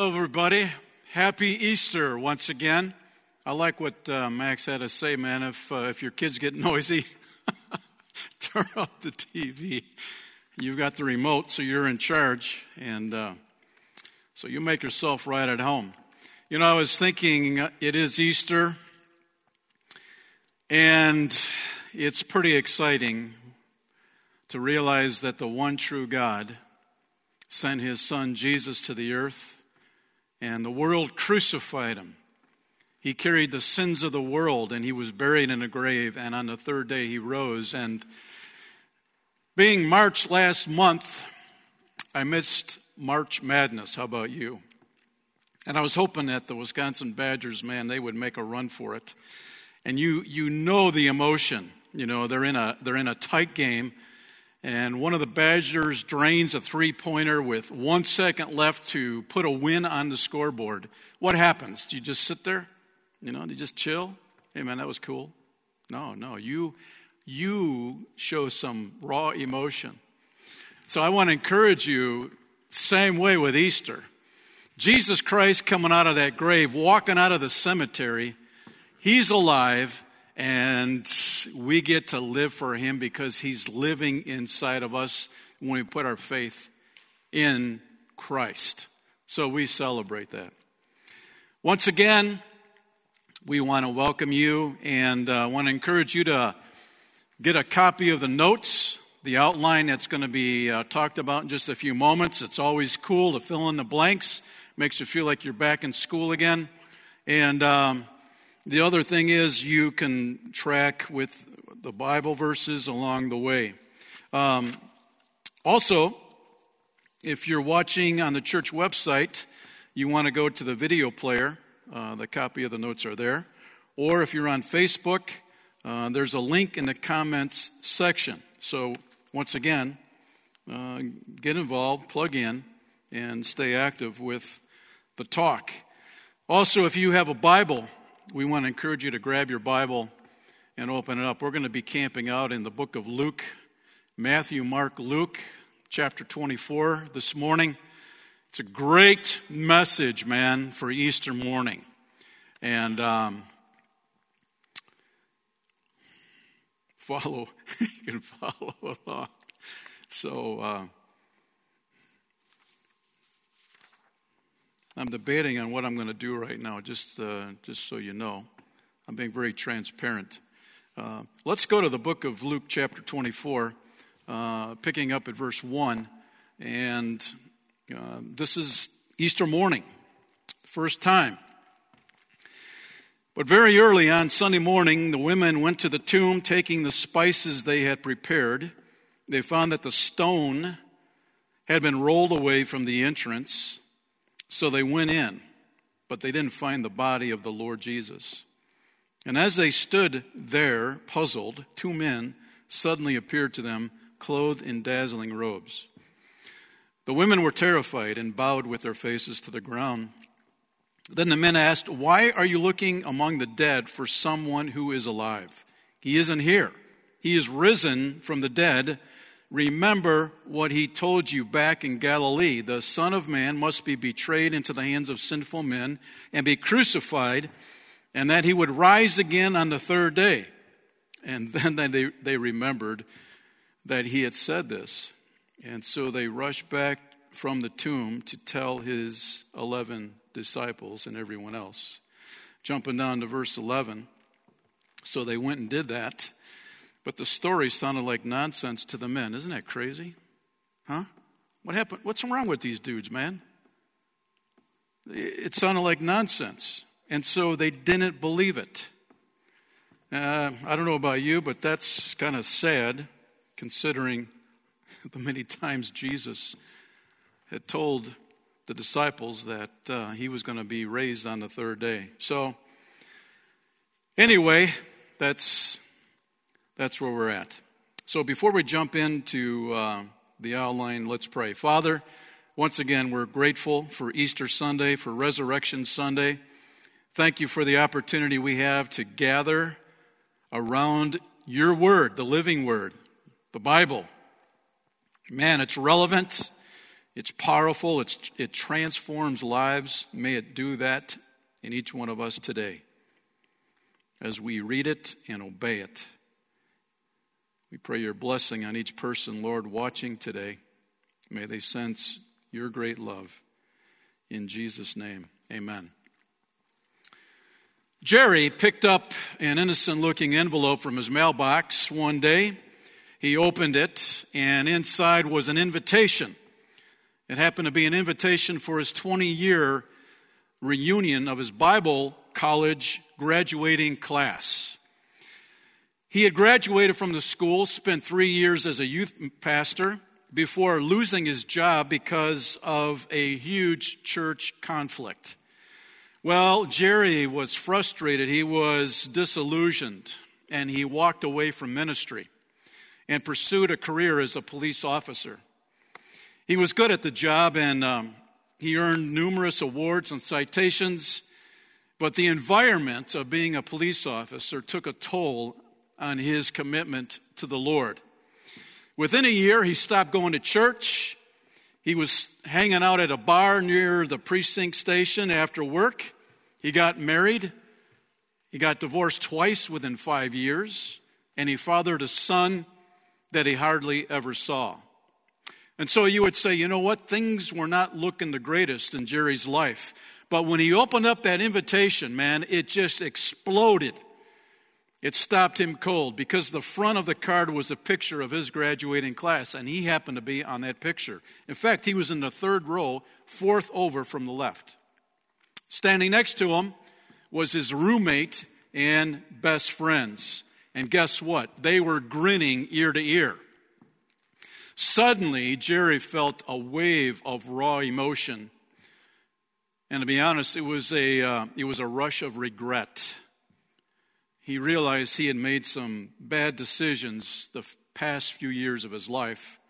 Hello, everybody. Happy Easter once again. I like what uh, Max had to say, man. If, uh, if your kids get noisy, turn off the TV. You've got the remote, so you're in charge. And uh, so you make yourself right at home. You know, I was thinking uh, it is Easter, and it's pretty exciting to realize that the one true God sent his son Jesus to the earth and the world crucified him. He carried the sins of the world, and he was buried in a grave, and on the third day he rose. And being March last month, I missed March Madness. How about you? And I was hoping that the Wisconsin Badgers, man, they would make a run for it. And you, you know the emotion. You know, they're in a, they're in a tight game and one of the Badgers drains a three pointer with one second left to put a win on the scoreboard. What happens? Do you just sit there? You know, do you just chill? Hey, man, that was cool. No, no. You, you show some raw emotion. So I want to encourage you, same way with Easter. Jesus Christ coming out of that grave, walking out of the cemetery, he's alive and we get to live for Him because He's living inside of us when we put our faith in Christ. So we celebrate that. Once again, we want to welcome you and uh, want to encourage you to get a copy of the notes, the outline that's going to be uh, talked about in just a few moments. It's always cool to fill in the blanks, makes you feel like you're back in school again. And um, the other thing is you can track with the Bible verses along the way. Um, also, if you're watching on the church website, you want to go to the video player. Uh, the copy of the notes are there. Or if you're on Facebook, uh, there's a link in the comments section. So, once again, uh, get involved, plug in, and stay active with the talk. Also, if you have a Bible, we want to encourage you to grab your Bible and open it up. We're going to be camping out in the book of Luke, Matthew, Mark, Luke, chapter 24 this morning. It's a great message, man, for Easter morning. And um, follow, you can follow along. So, uh, I'm debating on what I'm going to do right now, just, uh, just so you know. I'm being very transparent. Uh, let's go to the book of Luke, chapter 24, uh, picking up at verse 1. And uh, this is Easter morning, first time. But very early on Sunday morning, the women went to the tomb taking the spices they had prepared. They found that the stone had been rolled away from the entrance. So they went in, but they didn't find the body of the Lord Jesus. And as they stood there, puzzled, two men suddenly appeared to them, clothed in dazzling robes. The women were terrified and bowed with their faces to the ground. Then the men asked, Why are you looking among the dead for someone who is alive? He isn't here. He is risen from the dead Remember what he told you back in Galilee. The Son of Man must be betrayed into the hands of sinful men and be crucified, and that he would rise again on the third day. And then they, they remembered that he had said this. And so they rushed back from the tomb to tell his 11 disciples and everyone else. Jumping down to verse 11. So they went and did that. But the story sounded like nonsense to the men. Isn't that crazy? Huh? What happened? What's wrong with these dudes, man? It sounded like nonsense. And so they didn't believe it. Uh, I don't know about you, but that's kind of sad considering the many times Jesus had told the disciples that uh, he was going to be raised on the third day. So, anyway, that's that's where we're at. So before we jump into uh, the outline, let's pray. Father, once again, we're grateful for Easter Sunday, for Resurrection Sunday. Thank you for the opportunity we have to gather around your word, the living word, the Bible. Man, it's relevant, It's powerful, it's, it transforms lives. May it do that in each one of us today as we read it and obey it. We pray your blessing on each person, Lord, watching today. May they sense your great love. In Jesus' name, amen. Jerry picked up an innocent looking envelope from his mailbox one day. He opened it, and inside was an invitation. It happened to be an invitation for his 20 year reunion of his Bible college graduating class. He had graduated from the school, spent three years as a youth pastor before losing his job because of a huge church conflict. Well, Jerry was frustrated. He was disillusioned, and he walked away from ministry and pursued a career as a police officer. He was good at the job, and um, he earned numerous awards and citations, but the environment of being a police officer took a toll on his commitment to the Lord. Within a year, he stopped going to church. He was hanging out at a bar near the precinct station after work. He got married. He got divorced twice within five years. And he fathered a son that he hardly ever saw. And so you would say, you know what? Things were not looking the greatest in Jerry's life. But when he opened up that invitation, man, it just exploded. It stopped him cold because the front of the card was a picture of his graduating class, and he happened to be on that picture. In fact, he was in the third row, fourth over from the left. Standing next to him was his roommate and best friends. And guess what? They were grinning ear to ear. Suddenly, Jerry felt a wave of raw emotion. And to be honest, it was a, uh, it was a rush of regret. He realized he had made some bad decisions the past few years of his life.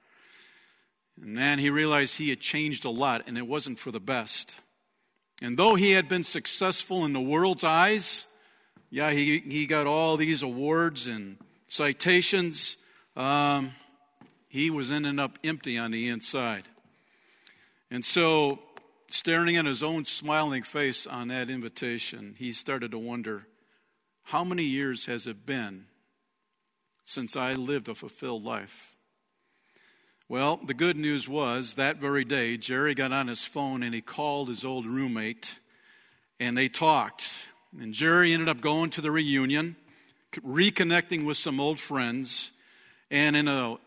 And then he realized he had changed a lot, and it wasn't for the best. And though he had been successful in the world's eyes, yeah, he, he got all these awards and citations. Um, he was ending up empty on the inside. And so, staring at his own smiling face on that invitation, he started to wonder how many years has it been since I lived a fulfilled life? Well, the good news was that very day, Jerry got on his phone and he called his old roommate and they talked. And Jerry ended up going to the reunion, reconnecting with some old friends, and in a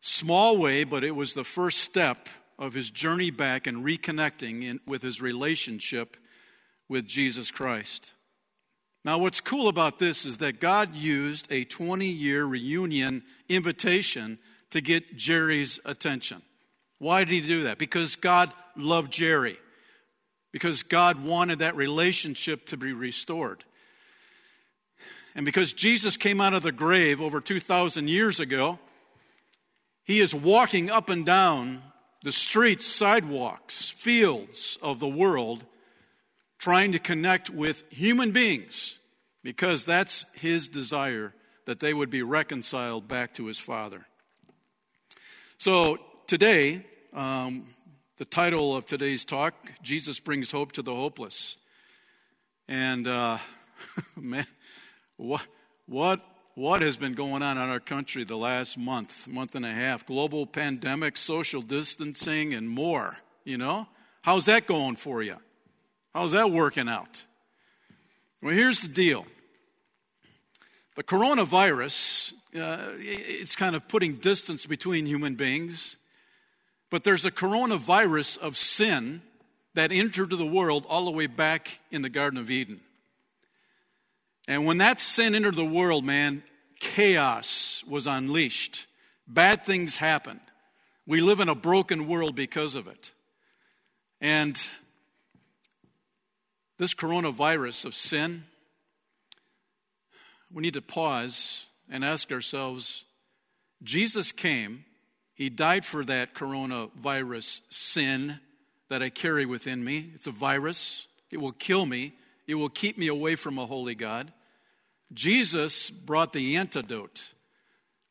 Small way, but it was the first step of his journey back and reconnecting in, with his relationship with Jesus Christ. Now, what's cool about this is that God used a 20 year reunion invitation to get Jerry's attention. Why did he do that? Because God loved Jerry, because God wanted that relationship to be restored. And because Jesus came out of the grave over 2,000 years ago, he is walking up and down the streets, sidewalks, fields of the world, trying to connect with human beings because that's his desire that they would be reconciled back to his Father. So today, um, the title of today's talk Jesus brings hope to the hopeless. And uh, man, what, what what has been going on in our country the last month, month and a half global pandemic, social distancing, and more. You know? How's that going for you? How's that working out? Well, here's the deal the coronavirus, uh, it's kind of putting distance between human beings, but there's a coronavirus of sin that entered the world all the way back in the Garden of Eden. And when that sin entered the world, man, chaos was unleashed. Bad things happened. We live in a broken world because of it. And this coronavirus of sin, we need to pause and ask ourselves Jesus came, He died for that coronavirus sin that I carry within me. It's a virus, it will kill me, it will keep me away from a holy God. Jesus brought the antidote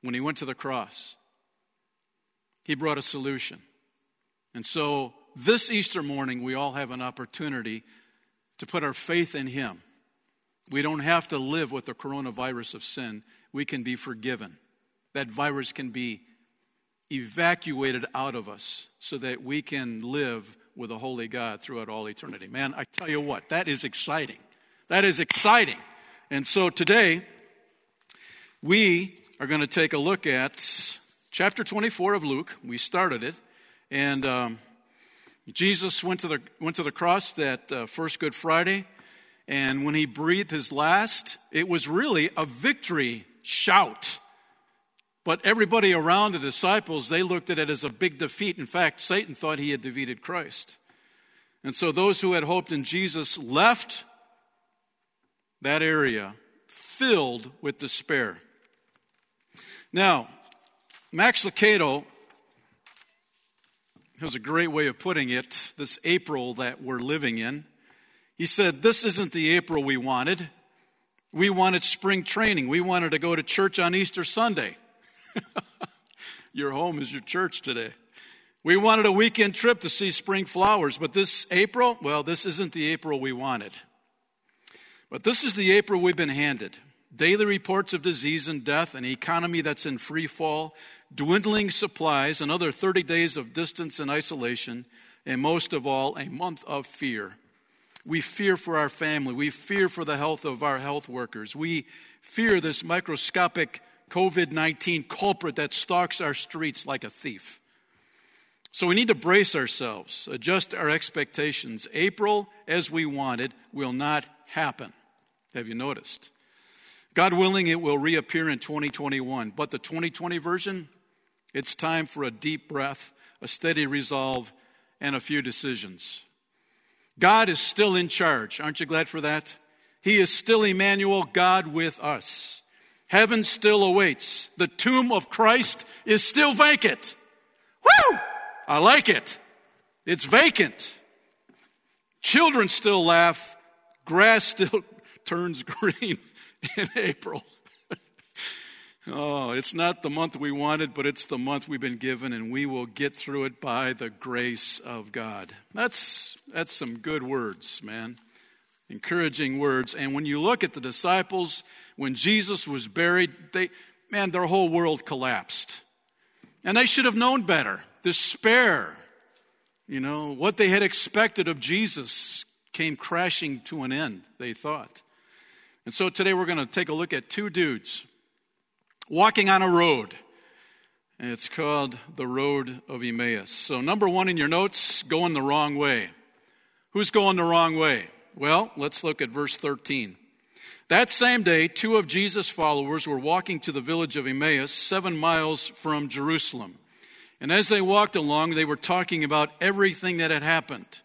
when he went to the cross. He brought a solution. And so this Easter morning, we all have an opportunity to put our faith in Him. We don't have to live with the coronavirus of sin. We can be forgiven. That virus can be evacuated out of us so that we can live with a holy God throughout all eternity. Man, I tell you what, that is exciting. That is exciting. And so today, we are going to take a look at chapter 24 of Luke. We started it. And um, Jesus went to, the, went to the cross that uh, first Good Friday. And when he breathed his last, it was really a victory shout. But everybody around the disciples, they looked at it as a big defeat. In fact, Satan thought he had defeated Christ. And so those who had hoped in Jesus left that area filled with despair. Now, Max Lucado was a great way of putting it this April that we're living in. He said, This isn't the April we wanted. We wanted spring training. We wanted to go to church on Easter Sunday. your home is your church today. We wanted a weekend trip to see spring flowers, but this April, well, this isn't the April we wanted. But this is the April we've been handed. Daily reports of disease and death, an economy that's in free fall, dwindling supplies, another 30 days of distance and isolation, and most of all, a month of fear. We fear for our family. We fear for the health of our health workers. We fear this microscopic COVID 19 culprit that stalks our streets like a thief. So we need to brace ourselves, adjust our expectations. April, as we wanted, will not happen. Have you noticed? God willing, it will reappear in 2021. But the 2020 version, it's time for a deep breath, a steady resolve, and a few decisions. God is still in charge. Aren't you glad for that? He is still Emmanuel, God with us. Heaven still awaits. The tomb of Christ is still vacant. Woo! I like it. It's vacant. Children still laugh. Grass still turns green in April. Oh, it's not the month we wanted, but it's the month we've been given, and we will get through it by the grace of God. That's, that's some good words, man. Encouraging words. And when you look at the disciples, when Jesus was buried, they, man, their whole world collapsed. And they should have known better. Despair, you know, what they had expected of Jesus came crashing to an end, they thought. And so today we're going to take a look at two dudes walking on a road. And it's called the Road of Emmaus. So, number one in your notes, going the wrong way. Who's going the wrong way? Well, let's look at verse 13. That same day, two of Jesus' followers were walking to the village of Emmaus, seven miles from Jerusalem. And as they walked along, they were talking about everything that had happened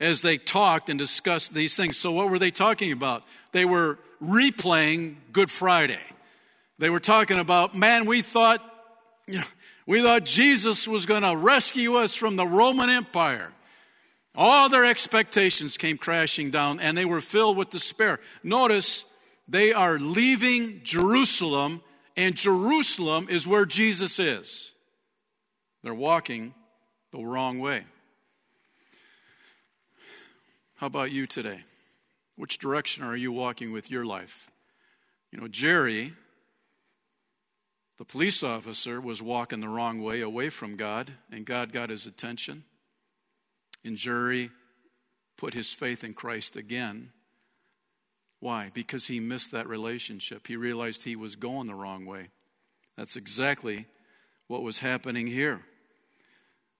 as they talked and discussed these things. So, what were they talking about? They were replaying Good Friday. They were talking about, man, we thought, we thought Jesus was going to rescue us from the Roman Empire. All their expectations came crashing down and they were filled with despair. Notice they are leaving Jerusalem, and Jerusalem is where Jesus is. They're walking the wrong way. How about you today? Which direction are you walking with your life? You know, Jerry the police officer was walking the wrong way away from God, and God got his attention. And Jerry put his faith in Christ again. Why? Because he missed that relationship. He realized he was going the wrong way. That's exactly what was happening here.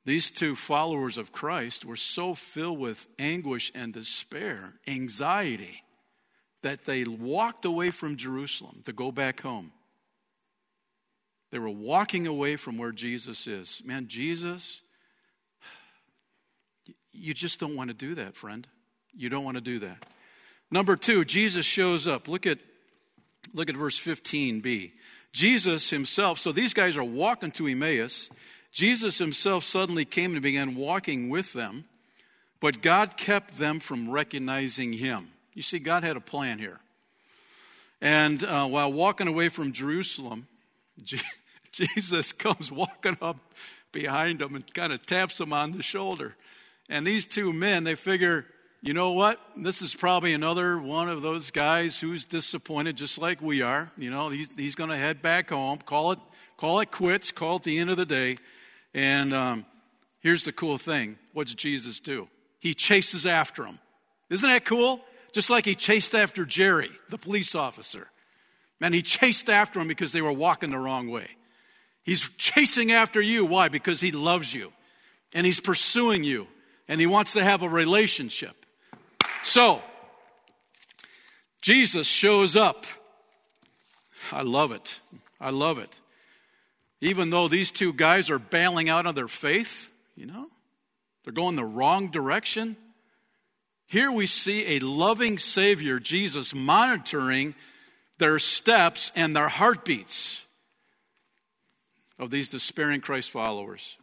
These two followers of Christ were so filled with anguish and despair, anxiety, that they walked away from Jerusalem to go back home. They were walking away from where Jesus is. Man, Jesus, you just don't want to do that, friend. You don't want to do that. Number two, Jesus shows up. Look at, look at verse 15b. Jesus himself, so these guys are walking to Emmaus. Jesus himself suddenly came and began walking with them, but God kept them from recognizing him. You see, God had a plan here. And uh, while walking away from Jerusalem, Jesus comes walking up behind him and kind of taps him on the shoulder. And these two men, they figure, you know what? This is probably another one of those guys who's disappointed, just like we are. You know, he's, he's going to head back home, call it, call it quits, call it the end of the day. And um, here's the cool thing what's Jesus do? He chases after him. Isn't that cool? Just like he chased after Jerry, the police officer. Man, he chased after him because they were walking the wrong way. He's chasing after you. Why? Because he loves you and he's pursuing you and he wants to have a relationship. So, Jesus shows up. I love it. I love it. Even though these two guys are bailing out on their faith, you know, they're going the wrong direction. Here we see a loving Savior, Jesus, monitoring their steps and their heartbeats of these despairing Christ followers.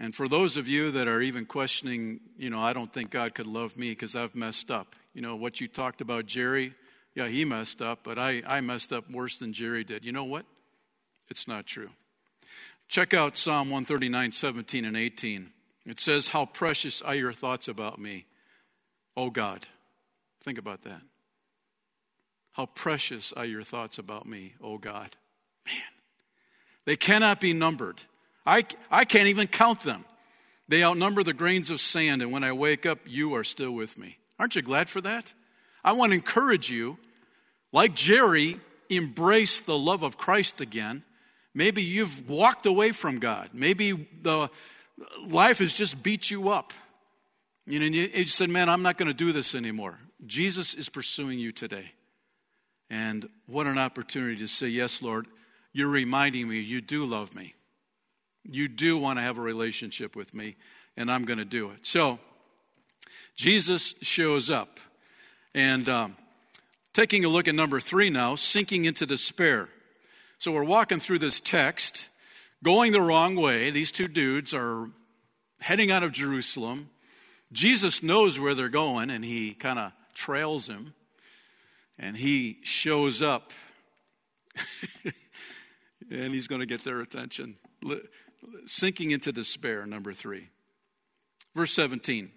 And for those of you that are even questioning, you know, I don't think God could love me because I've messed up. You know, what you talked about Jerry, yeah, he messed up, but I, I messed up worse than Jerry did. You know what? It's not true. Check out Psalm 139, 17 and 18. It says, How precious are your thoughts about me, O God. Think about that. How precious are your thoughts about me, O God. Man, they cannot be numbered. I, I can't even count them. They outnumber the grains of sand, and when I wake up, you are still with me. Aren't you glad for that? I want to encourage you, like Jerry, embrace the love of Christ again. Maybe you've walked away from God. Maybe the life has just beat you up. You know, you, you said, Man, I'm not going to do this anymore. Jesus is pursuing you today. And what an opportunity to say, Yes, Lord, you're reminding me you do love me. You do want to have a relationship with me, and I'm going to do it. So, Jesus shows up. And um, taking a look at number three now, sinking into despair. So, we're walking through this text going the wrong way. These two dudes are heading out of Jerusalem. Jesus knows where they're going, and he kind of trails him, and he shows up, and he's going to get their attention. Sinking into despair, number three. Verse 17.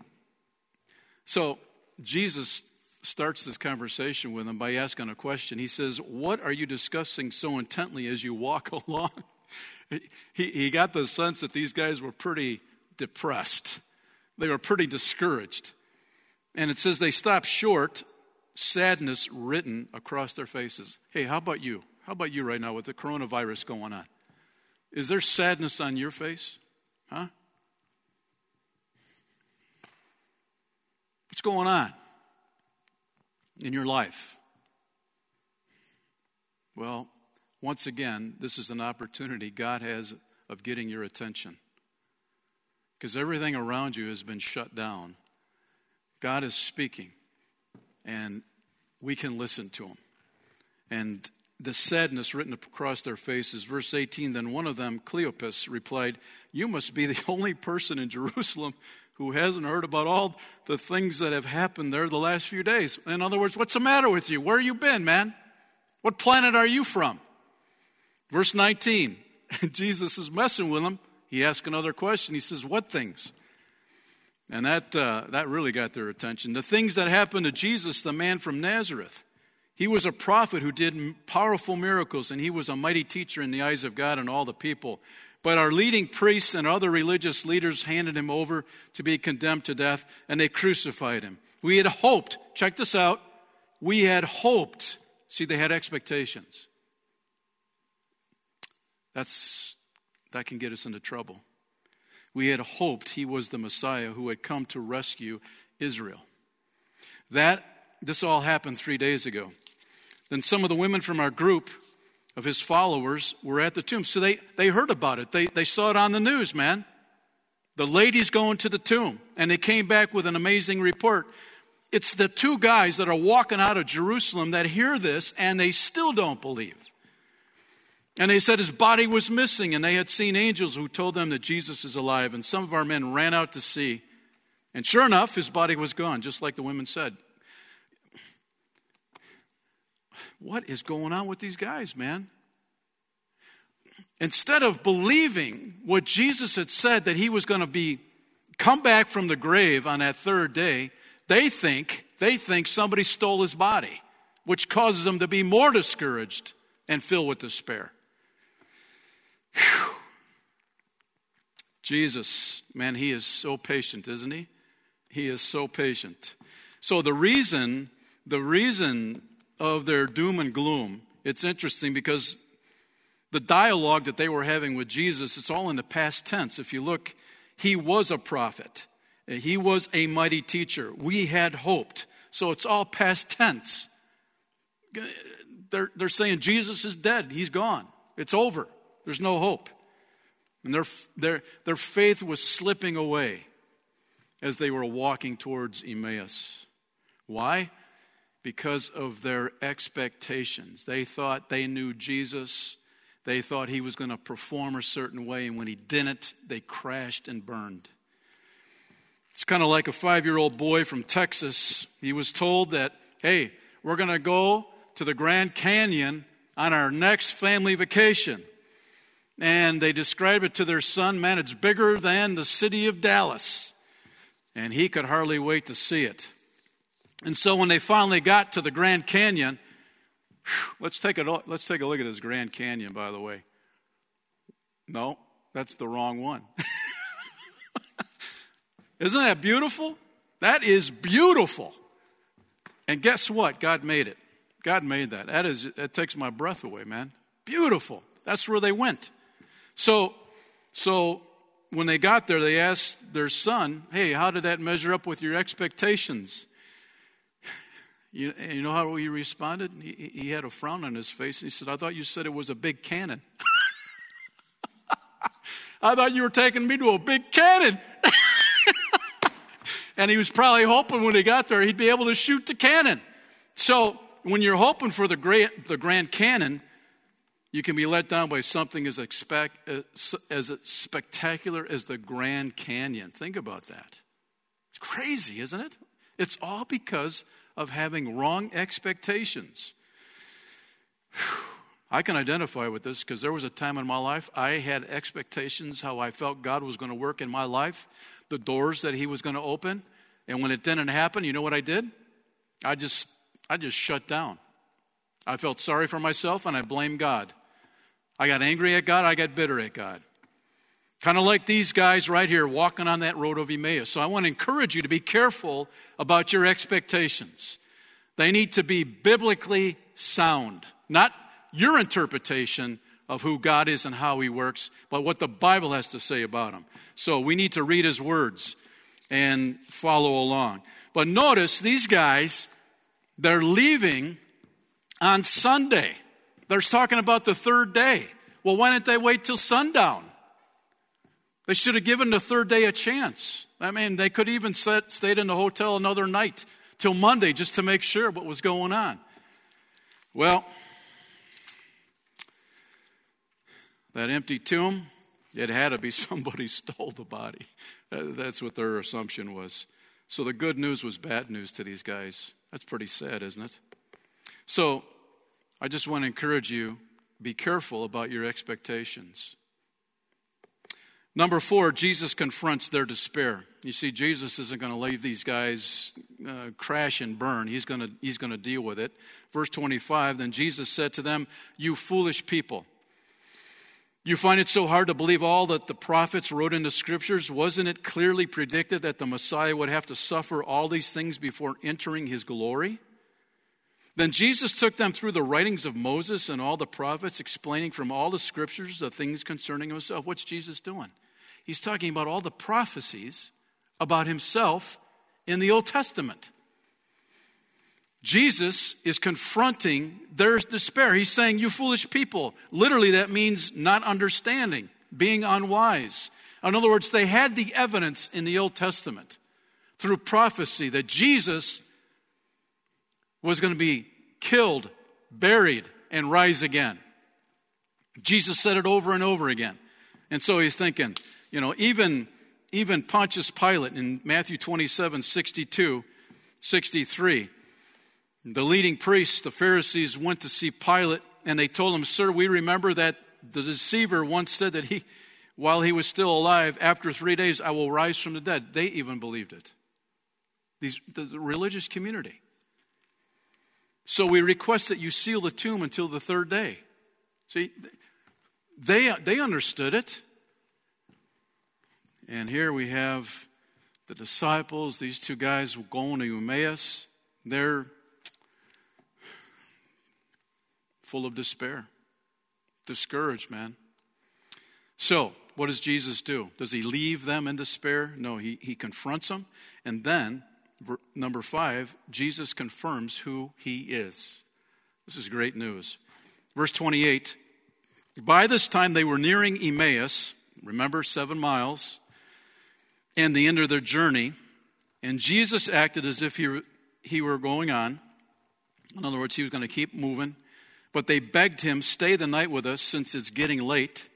So, Jesus starts this conversation with them by asking a question. He says, What are you discussing so intently as you walk along? he, he got the sense that these guys were pretty depressed. They were pretty discouraged. And it says they stopped short, sadness written across their faces. Hey, how about you? How about you right now with the coronavirus going on? Is there sadness on your face? Huh? What's going on in your life? Well, once again, this is an opportunity God has of getting your attention. Because everything around you has been shut down. God is speaking, and we can listen to him. And the sadness written across their faces. Verse 18 Then one of them, Cleopas, replied, You must be the only person in Jerusalem who hasn't heard about all the things that have happened there the last few days. In other words, what's the matter with you? Where you been, man? What planet are you from? Verse 19, Jesus is messing with them. He asks another question. He says, What things? And that, uh, that really got their attention. The things that happened to Jesus, the man from Nazareth. He was a prophet who did powerful miracles, and he was a mighty teacher in the eyes of God and all the people. But our leading priests and other religious leaders handed him over to be condemned to death, and they crucified him. We had hoped, check this out, we had hoped. See, they had expectations. That's, that can get us into trouble. We had hoped he was the Messiah who had come to rescue Israel. That, this all happened three days ago. Then some of the women from our group of his followers were at the tomb. So they, they heard about it. They, they saw it on the news, man. The ladies going to the tomb. And they came back with an amazing report. It's the two guys that are walking out of Jerusalem that hear this and they still don't believe. And they said his body was missing, and they had seen angels who told them that Jesus is alive. And some of our men ran out to see. And sure enough, his body was gone, just like the women said. What is going on with these guys, man? instead of believing what Jesus had said that he was going to be come back from the grave on that third day, they think they think somebody stole his body, which causes them to be more discouraged and filled with despair. Whew. Jesus, man, he is so patient, isn't he? He is so patient. So the reason, the reason of their doom and gloom, it's interesting because the dialogue that they were having with Jesus, it's all in the past tense. If you look, he was a prophet. He was a mighty teacher. We had hoped. So it's all past tense. They're, they're saying Jesus is dead. He's gone. It's over. There's no hope. And their, their, their faith was slipping away as they were walking towards Emmaus. Why? Because of their expectations. They thought they knew Jesus. They thought he was going to perform a certain way, and when he didn't, they crashed and burned. It's kind of like a five year old boy from Texas. He was told that, hey, we're going to go to the Grand Canyon on our next family vacation. And they described it to their son, man, it's bigger than the city of Dallas. And he could hardly wait to see it. And so when they finally got to the Grand Canyon, whew, let's take, a, let's take a look at this Grand Canyon, by the way. No, that's the wrong one. Isn't that beautiful? That is beautiful. And guess what? God made it. God made that. That is that takes my breath away, man. Beautiful. That's where they went. So so when they got there, they asked their son, Hey, how did that measure up with your expectations? You, you know how he responded? He, he had a frown on his face. He said, I thought you said it was a big cannon. I thought you were taking me to a big cannon. and he was probably hoping when he got there he'd be able to shoot the cannon. So when you're hoping for the, great, the Grand Cannon, you can be let down by something as, expect, as spectacular as the Grand Canyon. Think about that. It's crazy, isn't it? It's all because of having wrong expectations. I can identify with this because there was a time in my life I had expectations how I felt God was going to work in my life the doors that he was going to open. And when it didn't happen, you know what I did? I just I just shut down. I felt sorry for myself and I blamed God. I got angry at God, I got bitter at God. Kind of like these guys right here walking on that road of Emmaus. So I want to encourage you to be careful about your expectations. They need to be biblically sound, not your interpretation of who God is and how He works, but what the Bible has to say about Him. So we need to read his words and follow along. But notice these guys, they're leaving on Sunday. They're talking about the third day. Well, why didn't they wait till sundown? They should have given the third day a chance. I mean, they could even set, stayed in the hotel another night till Monday just to make sure what was going on. Well, that empty tomb, it had to be somebody stole the body. That's what their assumption was. So the good news was bad news to these guys. That's pretty sad, isn't it? So I just want to encourage you be careful about your expectations. Number four, Jesus confronts their despair. You see, Jesus isn't going to leave these guys uh, crash and burn. He's going to, he's going to deal with it. Verse 25 Then Jesus said to them, You foolish people. You find it so hard to believe all that the prophets wrote in the scriptures? Wasn't it clearly predicted that the Messiah would have to suffer all these things before entering his glory? Then Jesus took them through the writings of Moses and all the prophets, explaining from all the scriptures the things concerning himself. What's Jesus doing? He's talking about all the prophecies about himself in the Old Testament. Jesus is confronting their despair. He's saying, You foolish people. Literally, that means not understanding, being unwise. In other words, they had the evidence in the Old Testament through prophecy that Jesus was going to be killed, buried, and rise again. Jesus said it over and over again. And so he's thinking, you know, even, even Pontius Pilate in Matthew 27 62, 63 the leading priests, the Pharisees, went to see Pilate and they told him, Sir, we remember that the deceiver once said that he, while he was still alive, after three days, I will rise from the dead. They even believed it. These, the, the religious community. So we request that you seal the tomb until the third day. See, they, they understood it. And here we have the disciples, these two guys going to Emmaus. They're full of despair, discouraged, man. So, what does Jesus do? Does he leave them in despair? No, he, he confronts them. And then, number five, Jesus confirms who he is. This is great news. Verse 28 By this time they were nearing Emmaus, remember, seven miles, and the end of their journey. And Jesus acted as if he, he were going on. In other words, he was going to keep moving. But they begged him, Stay the night with us since it's getting late.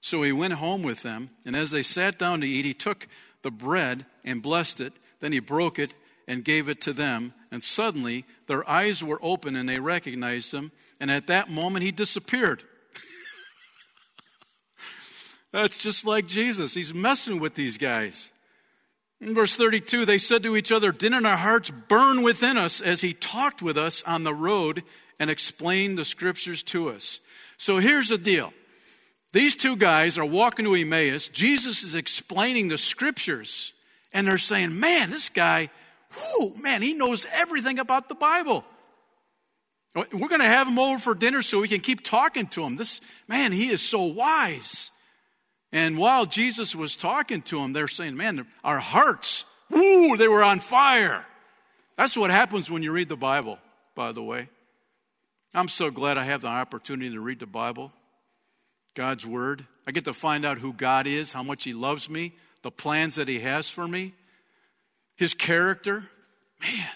So he went home with them. And as they sat down to eat, he took the bread and blessed it. Then he broke it and gave it to them. And suddenly their eyes were open and they recognized him. And at that moment he disappeared. That's just like Jesus. He's messing with these guys. In verse 32, they said to each other, Didn't our hearts burn within us as he talked with us on the road and explained the scriptures to us? So here's the deal. These two guys are walking to Emmaus. Jesus is explaining the scriptures, and they're saying, Man, this guy, whoo, man, he knows everything about the Bible. We're going to have him over for dinner so we can keep talking to him. This man, he is so wise. And while Jesus was talking to them, they're saying, Man, our hearts, woo, they were on fire. That's what happens when you read the Bible, by the way. I'm so glad I have the opportunity to read the Bible, God's Word. I get to find out who God is, how much He loves me, the plans that He has for me, His character. Man,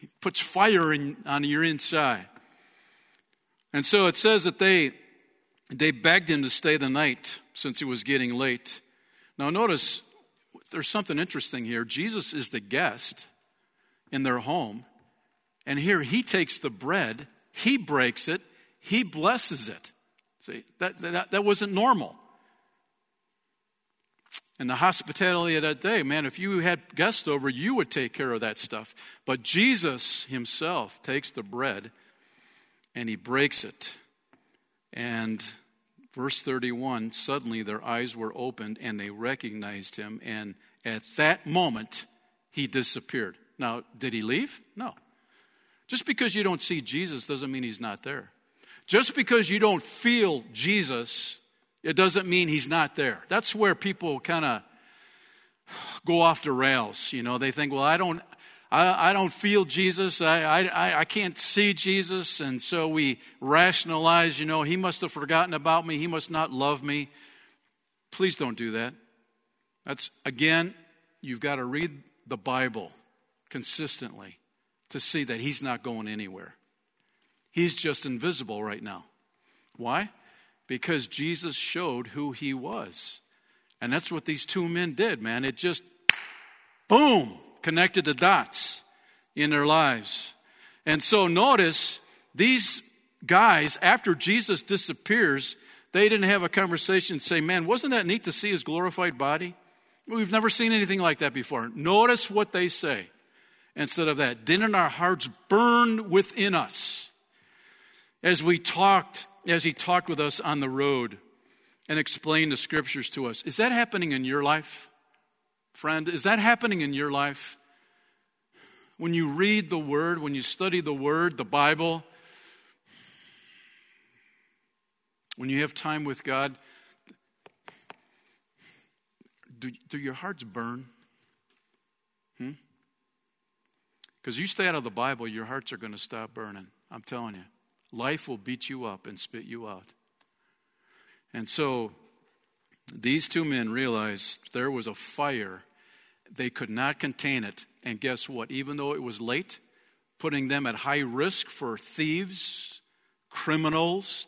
He puts fire in, on your inside. And so it says that they they begged him to stay the night since it was getting late. Now, notice there's something interesting here. Jesus is the guest in their home, and here he takes the bread, he breaks it, he blesses it. See, that, that, that wasn't normal. And the hospitality of that day, man, if you had guests over, you would take care of that stuff. But Jesus himself takes the bread and he breaks it. And verse 31 suddenly their eyes were opened and they recognized him. And at that moment, he disappeared. Now, did he leave? No. Just because you don't see Jesus doesn't mean he's not there. Just because you don't feel Jesus, it doesn't mean he's not there. That's where people kind of go off the rails. You know, they think, well, I don't, I, I don't feel Jesus. I, I, I can't see Jesus. And so we rationalize, you know, he must have forgotten about me. He must not love me. Please don't do that. That's, again, you've got to read the Bible consistently to see that he's not going anywhere. He's just invisible right now. Why? Because Jesus showed who he was. And that's what these two men did, man. It just, boom, connected the dots in their lives. And so notice these guys, after Jesus disappears, they didn't have a conversation and say, Man, wasn't that neat to see his glorified body? We've never seen anything like that before. Notice what they say instead of that. Didn't our hearts burn within us as we talked, as he talked with us on the road and explained the scriptures to us? Is that happening in your life? Friend, is that happening in your life? When you read the Word, when you study the Word, the Bible, when you have time with God, do, do your hearts burn? Hmm? Because you stay out of the Bible, your hearts are going to stop burning. I'm telling you. Life will beat you up and spit you out. And so these two men realized there was a fire. They could not contain it. And guess what? Even though it was late, putting them at high risk for thieves, criminals,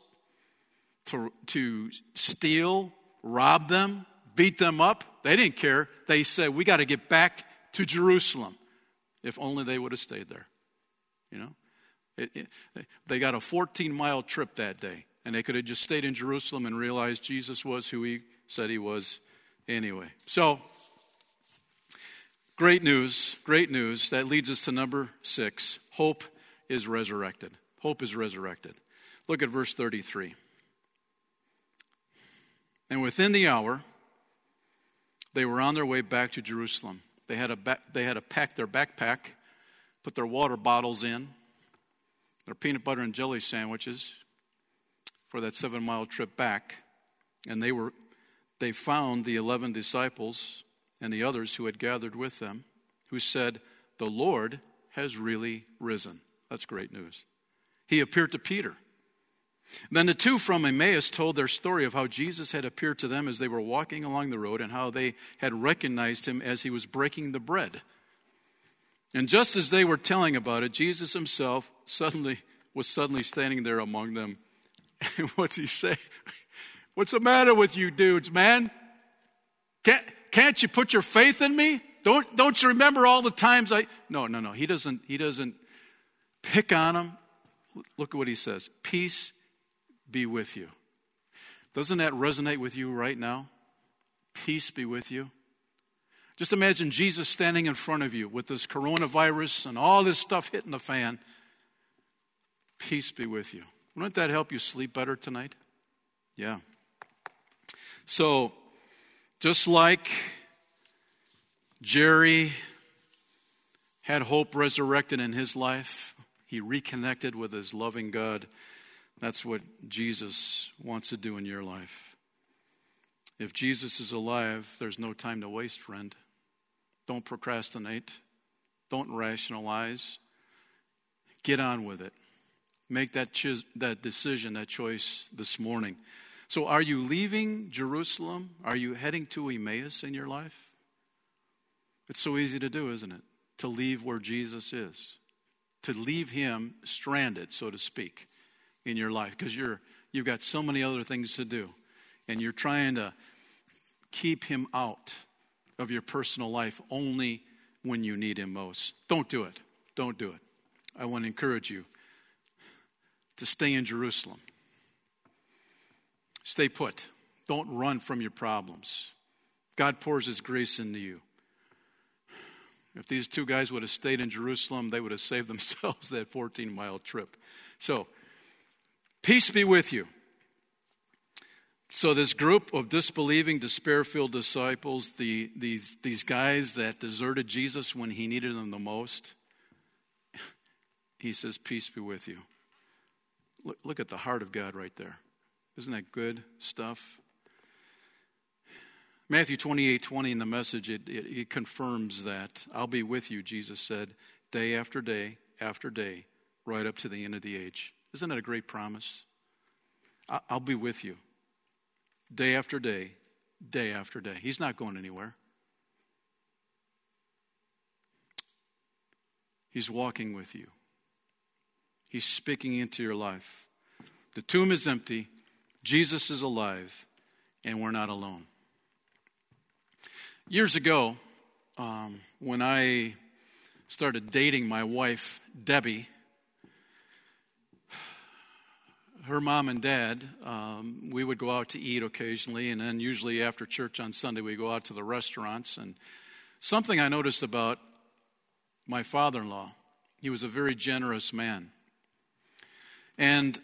to, to steal, rob them, beat them up, they didn't care. They said, We got to get back to Jerusalem. If only they would have stayed there. You know? It, it, they got a 14 mile trip that day. And they could have just stayed in Jerusalem and realized Jesus was who he said he was anyway. So, great news, great news. That leads us to number six hope is resurrected. Hope is resurrected. Look at verse 33. And within the hour, they were on their way back to Jerusalem. They had, a ba- they had to pack their backpack, put their water bottles in, their peanut butter and jelly sandwiches for that seven mile trip back. And they, were, they found the 11 disciples and the others who had gathered with them, who said, The Lord has really risen. That's great news. He appeared to Peter. Then the two from Emmaus told their story of how Jesus had appeared to them as they were walking along the road and how they had recognized him as he was breaking the bread. And just as they were telling about it, Jesus himself suddenly was suddenly standing there among them. And what's he say? What's the matter with you dudes, man? Can't, can't you put your faith in me? Don't, don't you remember all the times I. No, no, no. He doesn't, he doesn't pick on them. Look at what he says Peace be with you. Doesn't that resonate with you right now? Peace be with you. Just imagine Jesus standing in front of you with this coronavirus and all this stuff hitting the fan. Peace be with you. Wouldn't that help you sleep better tonight? Yeah. So, just like Jerry had hope resurrected in his life, he reconnected with his loving God. That's what Jesus wants to do in your life. If Jesus is alive, there's no time to waste, friend. Don't procrastinate. Don't rationalize. Get on with it. Make that, that decision, that choice this morning. So, are you leaving Jerusalem? Are you heading to Emmaus in your life? It's so easy to do, isn't it? To leave where Jesus is, to leave him stranded, so to speak in your life because you're you've got so many other things to do and you're trying to keep him out of your personal life only when you need him most. Don't do it. Don't do it. I want to encourage you to stay in Jerusalem. Stay put. Don't run from your problems. God pours his grace into you. If these two guys would have stayed in Jerusalem, they would have saved themselves that 14 mile trip. So, Peace be with you. So, this group of disbelieving, despair filled disciples, the, these, these guys that deserted Jesus when he needed them the most, he says, Peace be with you. Look, look at the heart of God right there. Isn't that good stuff? Matthew 28 20 in the message, it, it, it confirms that. I'll be with you, Jesus said, day after day after day, right up to the end of the age. Isn't that a great promise? I'll be with you day after day, day after day. He's not going anywhere. He's walking with you, He's speaking into your life. The tomb is empty, Jesus is alive, and we're not alone. Years ago, um, when I started dating my wife, Debbie, her mom and dad, um, we would go out to eat occasionally, and then usually after church on Sunday, we go out to the restaurants. And something I noticed about my father in law, he was a very generous man. And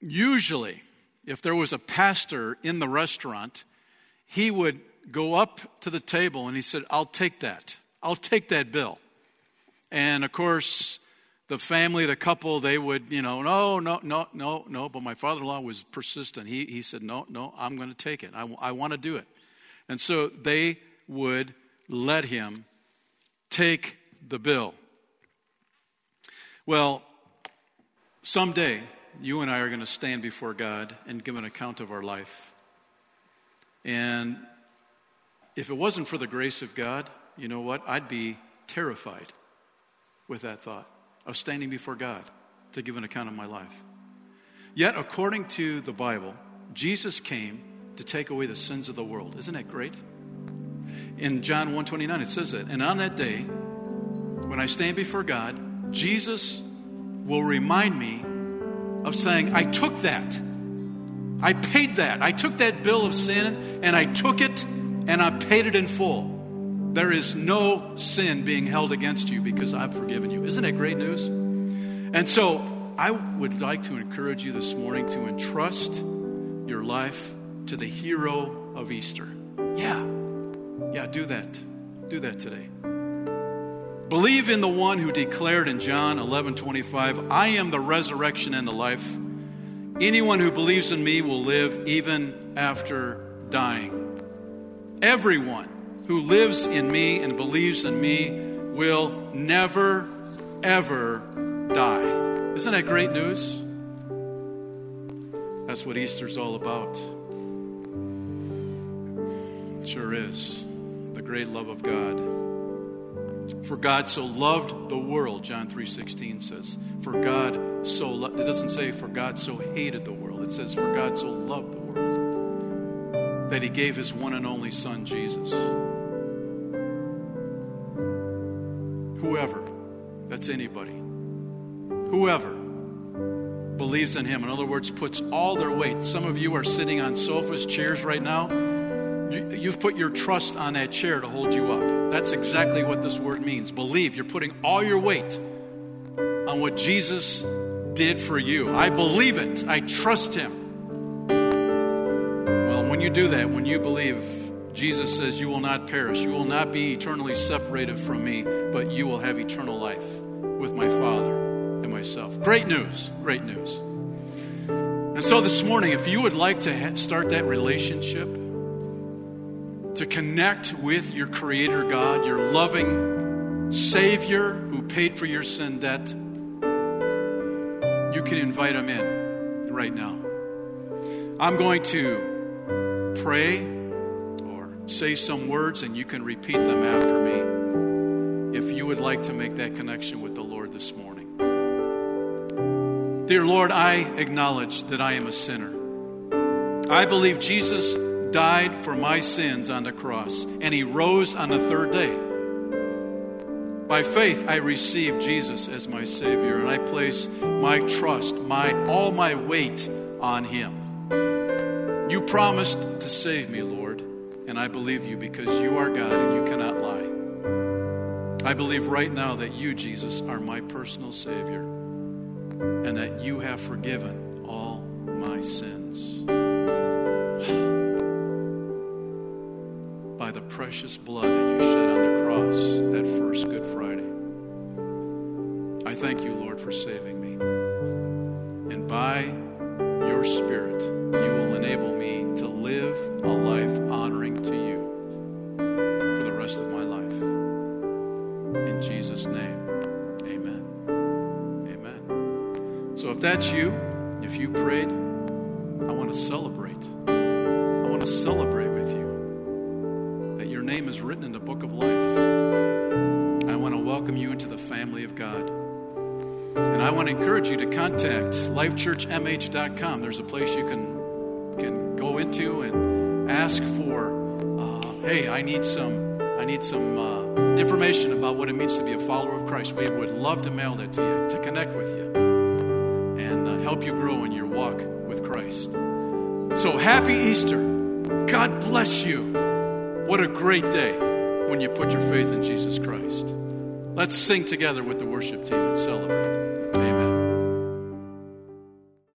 usually, if there was a pastor in the restaurant, he would go up to the table and he said, I'll take that. I'll take that bill. And of course, the family, the couple, they would, you know, no, no, no, no, no. But my father in law was persistent. He, he said, no, no, I'm going to take it. I, I want to do it. And so they would let him take the bill. Well, someday you and I are going to stand before God and give an account of our life. And if it wasn't for the grace of God, you know what? I'd be terrified with that thought of standing before God to give an account of my life. Yet, according to the Bible, Jesus came to take away the sins of the world. Isn't that great? In John 129, it says that. And on that day, when I stand before God, Jesus will remind me of saying, I took that. I paid that. I took that bill of sin and I took it and I paid it in full. There is no sin being held against you because I've forgiven you. Isn't that great news? And so I would like to encourage you this morning to entrust your life to the hero of Easter. Yeah. Yeah, do that. Do that today. Believe in the one who declared in John 11 25, I am the resurrection and the life. Anyone who believes in me will live even after dying. Everyone who lives in me and believes in me will never, ever die. Isn't that great news? That's what Easter's all about. It sure is. The great love of God. For God so loved the world, John 3:16 says. For God so loved, it doesn't say for God so hated the world. It says for God so loved the world that he gave his one and only son Jesus. Whoever, that's anybody. Whoever believes in him, in other words, puts all their weight. Some of you are sitting on sofas, chairs right now. You've put your trust on that chair to hold you up. That's exactly what this word means. Believe. You're putting all your weight on what Jesus did for you. I believe it. I trust him. Well, when you do that, when you believe, Jesus says, You will not perish. You will not be eternally separated from me, but you will have eternal life with my Father and myself. Great news. Great news. And so this morning, if you would like to start that relationship, to connect with your Creator God, your loving Savior who paid for your sin debt, you can invite Him in right now. I'm going to pray or say some words, and you can repeat them after me if you would like to make that connection with the Lord this morning. Dear Lord, I acknowledge that I am a sinner. I believe Jesus died for my sins on the cross, and he rose on the third day. By faith, I receive Jesus as my Savior, and I place my trust, my all my weight on Him. You promised to save me, Lord, and I believe you because you are God and you cannot lie. I believe right now that you, Jesus, are my personal Savior, and that you have forgiven all my sins. Precious blood that you shed on the cross that first Good Friday. I thank you, Lord, for saving me. And by your Spirit, you will enable me to live a life honoring to you for the rest of my life. In Jesus' name, amen. Amen. So if that's you, if you prayed, want to encourage you to contact lifechurchmh.com. There's a place you can can go into and ask for uh, hey, I need some I need some uh, information about what it means to be a follower of Christ. We would love to mail that to you, to connect with you, and uh, help you grow in your walk with Christ. So happy Easter. God bless you. What a great day when you put your faith in Jesus Christ. Let's sing together with the worship team and celebrate. Amen.